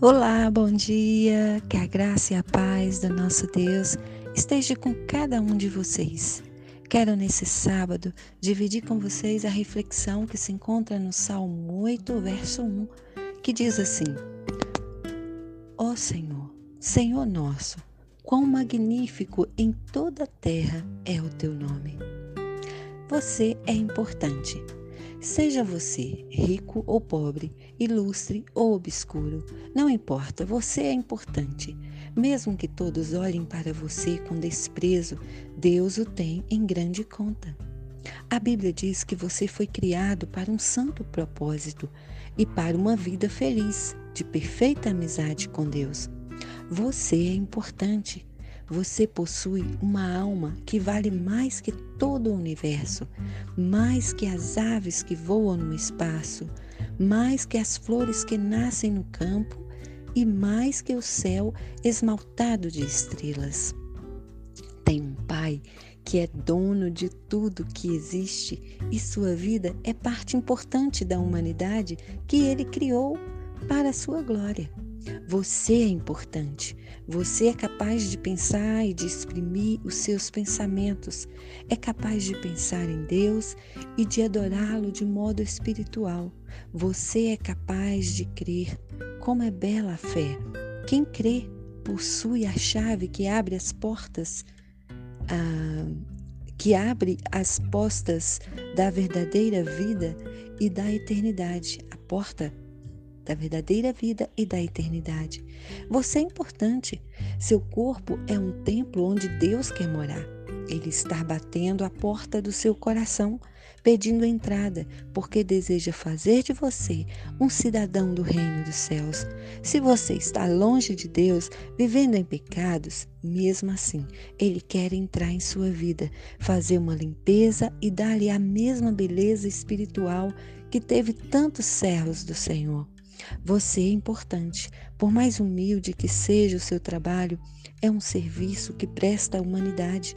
Olá, bom dia. Que a graça e a paz do nosso Deus esteja com cada um de vocês. Quero nesse sábado dividir com vocês a reflexão que se encontra no Salmo 8, verso 1, que diz assim: Ó Senhor, Senhor nosso, quão magnífico em toda a terra é o teu nome. Você é importante Seja você rico ou pobre, ilustre ou obscuro, não importa, você é importante. Mesmo que todos olhem para você com desprezo, Deus o tem em grande conta. A Bíblia diz que você foi criado para um santo propósito e para uma vida feliz, de perfeita amizade com Deus. Você é importante. Você possui uma alma que vale mais que todo o universo, mais que as aves que voam no espaço, mais que as flores que nascem no campo e mais que o céu esmaltado de estrelas. Tem um Pai que é dono de tudo que existe e sua vida é parte importante da humanidade que ele criou para a sua glória. Você é importante. Você é capaz de pensar e de exprimir os seus pensamentos. É capaz de pensar em Deus e de adorá-lo de modo espiritual. Você é capaz de crer. Como é bela a fé. Quem crê possui a chave que abre as portas, ah, que abre as portas da verdadeira vida e da eternidade. A porta da verdadeira vida e da eternidade. Você é importante. Seu corpo é um templo onde Deus quer morar. Ele está batendo a porta do seu coração, pedindo entrada, porque deseja fazer de você um cidadão do reino dos céus. Se você está longe de Deus, vivendo em pecados, mesmo assim, Ele quer entrar em sua vida, fazer uma limpeza e dar-lhe a mesma beleza espiritual que teve tantos servos do Senhor. Você é importante. Por mais humilde que seja o seu trabalho, é um serviço que presta à humanidade.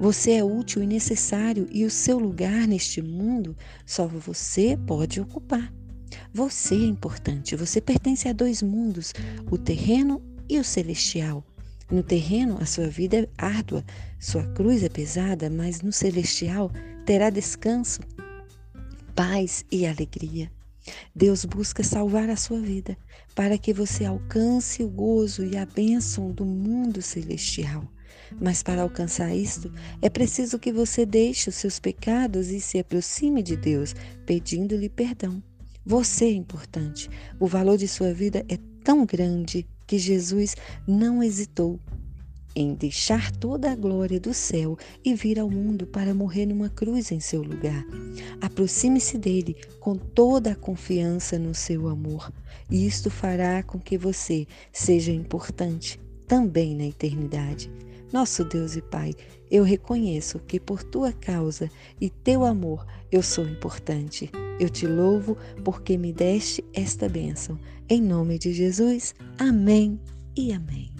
Você é útil e necessário e o seu lugar neste mundo só você pode ocupar. Você é importante, você pertence a dois mundos, o terreno e o celestial. No terreno, a sua vida é árdua, sua cruz é pesada, mas no celestial terá descanso, paz e alegria. Deus busca salvar a sua vida para que você alcance o gozo e a bênção do mundo celestial. Mas para alcançar isto, é preciso que você deixe os seus pecados e se aproxime de Deus, pedindo-lhe perdão. Você é importante. O valor de sua vida é tão grande que Jesus não hesitou em deixar toda a glória do céu e vir ao mundo para morrer numa cruz em seu lugar. Aproxime-se dele com toda a confiança no seu amor, e isto fará com que você seja importante também na eternidade. Nosso Deus e Pai, eu reconheço que por tua causa e teu amor eu sou importante. Eu te louvo porque me deste esta bênção. Em nome de Jesus, amém e amém.